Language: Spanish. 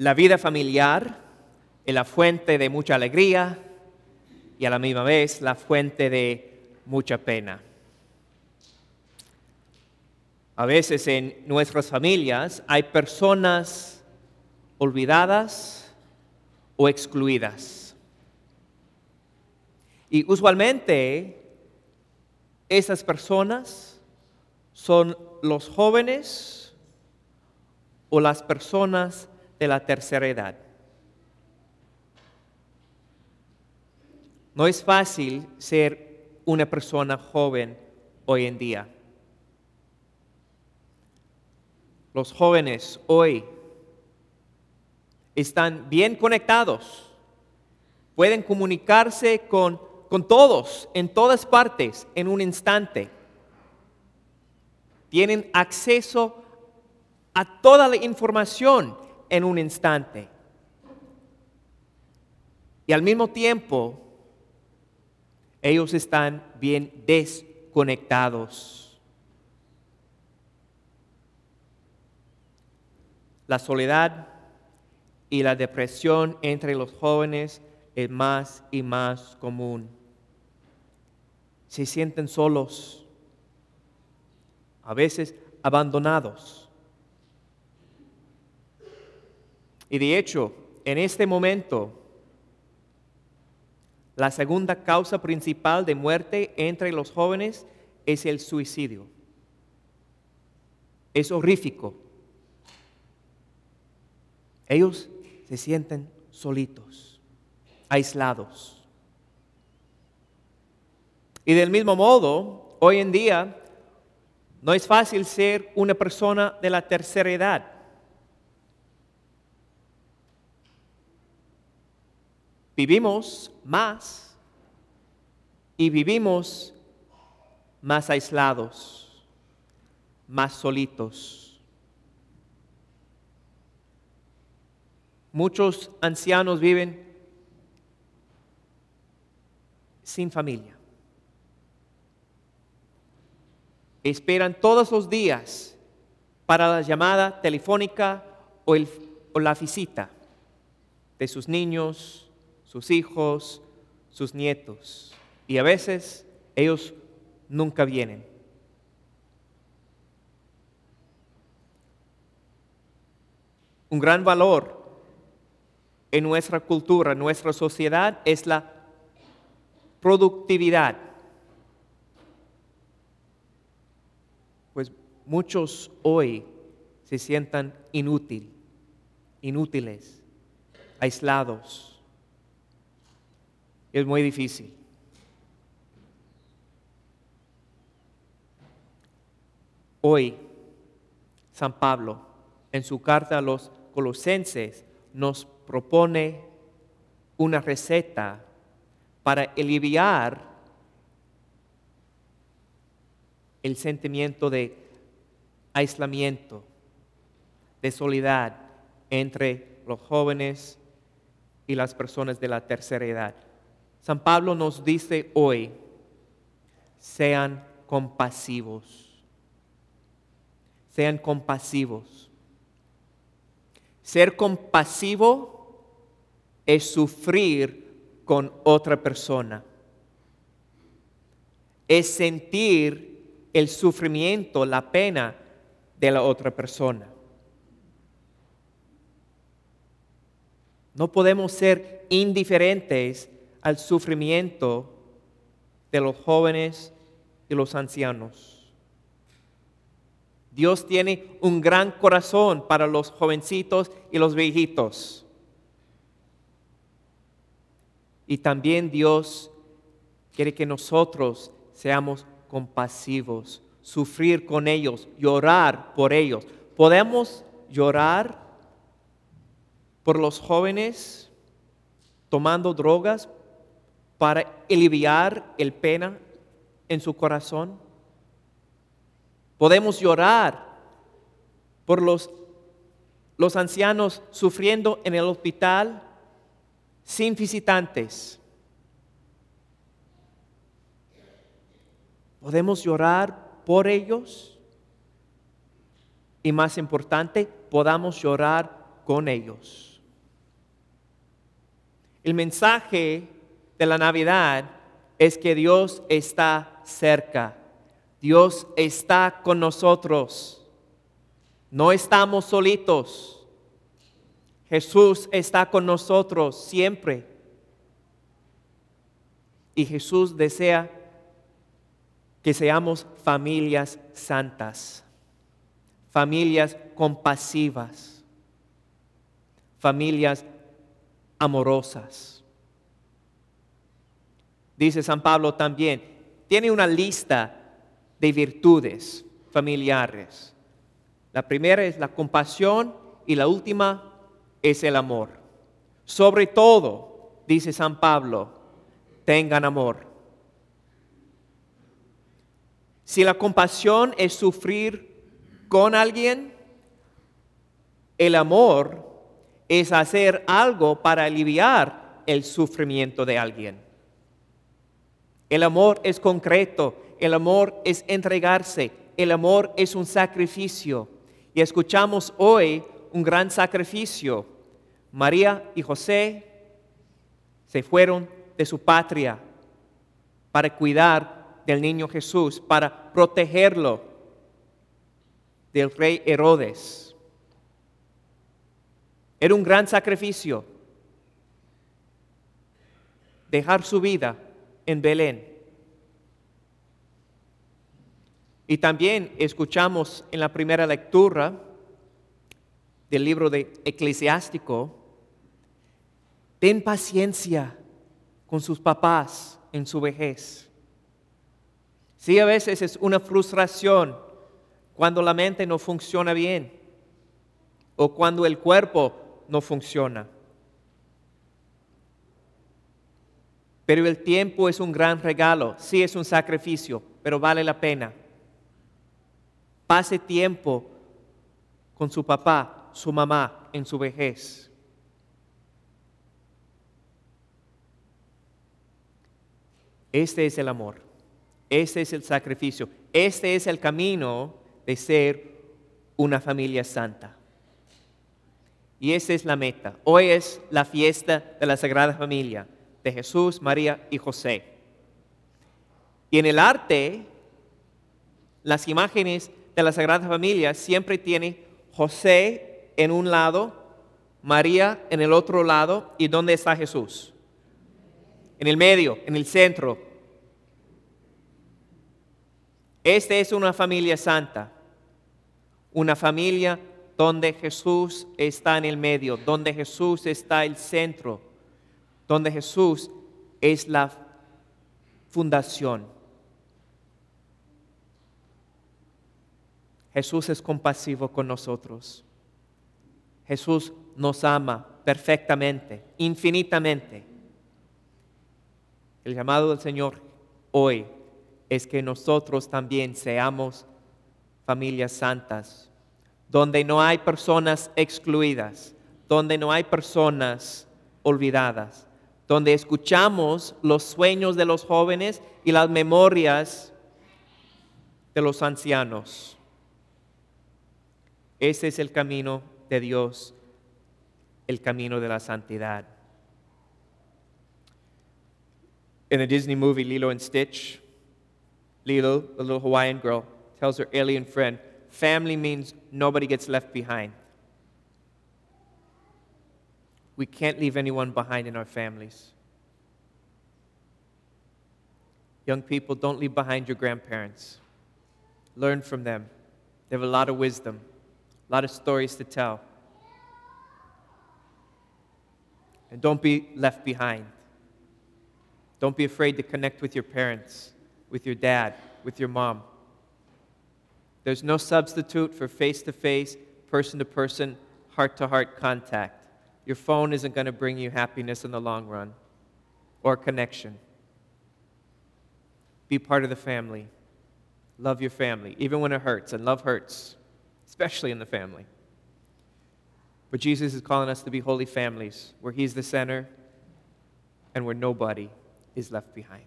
La vida familiar es la fuente de mucha alegría y a la misma vez la fuente de mucha pena. A veces en nuestras familias hay personas olvidadas o excluidas. Y usualmente esas personas son los jóvenes o las personas de la tercera edad. No es fácil ser una persona joven hoy en día. los jóvenes hoy están bien conectados, pueden comunicarse con, con todos, en todas partes, en un instante. Tienen acceso a toda la información en un instante. Y al mismo tiempo, ellos están bien desconectados. La soledad y la depresión entre los jóvenes es más y más común. Se sienten solos, a veces abandonados. Y de hecho, en este momento, la segunda causa principal de muerte entre los jóvenes es el suicidio. Es horrífico ellos se sienten solitos, aislados. Y del mismo modo, hoy en día no es fácil ser una persona de la tercera edad. Vivimos más y vivimos más aislados, más solitos. Muchos ancianos viven sin familia. Esperan todos los días para la llamada telefónica o, la visita de sus niños, sus hijos, sus nietos. Y a veces ellos nunca vienen. Un gran valor en nuestra cultura, en nuestra sociedad, es la productividad. Pues muchos hoy se sientan inútil, inútiles, aislados. Es muy difícil. Hoy, San Pablo, en su carta a los colosenses, nos propone una receta para aliviar el sentimiento de aislamiento, de soledad entre los jóvenes y las personas de la tercera edad. San Pablo nos dice hoy, sean compasivos, sean compasivos. Ser compasivo es sufrir con otra persona. Es sentir el sufrimiento, la pena de la otra persona. No podemos ser indiferentes al sufrimiento de los jóvenes y los ancianos. Dios tiene un gran corazón para los jovencitos y los viejitos. Y también Dios quiere que nosotros seamos compasivos, sufrir con ellos, llorar por ellos. ¿Podemos llorar por los jóvenes tomando drogas para aliviar el pena en su corazón? Podemos llorar por los, los ancianos sufriendo en el hospital sin visitantes. Podemos llorar por ellos y más importante, podamos llorar con ellos. El mensaje de la Navidad es que Dios está cerca. Dios está con nosotros. No estamos solitos. Jesús está con nosotros siempre. Y Jesús desea que seamos familias santas, familias compasivas, familias amorosas. Dice San Pablo también, tiene una lista de virtudes familiares. La primera es la compasión y la última es el amor. Sobre todo, dice San Pablo, tengan amor. Si la compasión es sufrir con alguien, el amor es hacer algo para aliviar el sufrimiento de alguien. El amor es concreto, el amor es entregarse, el amor es un sacrificio. Y escuchamos hoy un gran sacrificio. María y José se fueron de su patria para cuidar del niño Jesús para protegerlo del rey Herodes. Era un gran sacrificio dejar su vida en Belén. Y también escuchamos en la primera lectura del libro de Eclesiástico, ten paciencia con sus papás en su vejez. Sí, a veces es una frustración cuando la mente no funciona bien o cuando el cuerpo no funciona. Pero el tiempo es un gran regalo, sí es un sacrificio, pero vale la pena. Pase tiempo con su papá, su mamá en su vejez. Este es el amor. Este es el sacrificio. Este es el camino de ser una familia santa. Y esa es la meta. Hoy es la fiesta de la Sagrada Familia, de Jesús, María y José. Y en el arte, las imágenes de la Sagrada Familia siempre tiene José en un lado, María en el otro lado, y ¿dónde está Jesús? En el medio, en el centro, esta es una familia santa, una familia donde Jesús está en el medio, donde Jesús está el centro, donde Jesús es la fundación. Jesús es compasivo con nosotros. Jesús nos ama perfectamente, infinitamente. El llamado del Señor hoy es que nosotros también seamos familias santas, donde no hay personas excluidas, donde no hay personas olvidadas, donde escuchamos los sueños de los jóvenes y las memorias de los ancianos. Ese es el camino de Dios, el camino de la santidad. En the Disney movie Lilo and Stitch, Lilo, the little Hawaiian girl, tells her alien friend, family means nobody gets left behind. We can't leave anyone behind in our families. Young people, don't leave behind your grandparents. Learn from them. They have a lot of wisdom, a lot of stories to tell. And don't be left behind. Don't be afraid to connect with your parents with your dad, with your mom. There's no substitute for face to face, person to person, heart to heart contact. Your phone isn't going to bring you happiness in the long run or connection. Be part of the family. Love your family, even when it hurts, and love hurts, especially in the family. But Jesus is calling us to be holy families where He's the center and where nobody is left behind.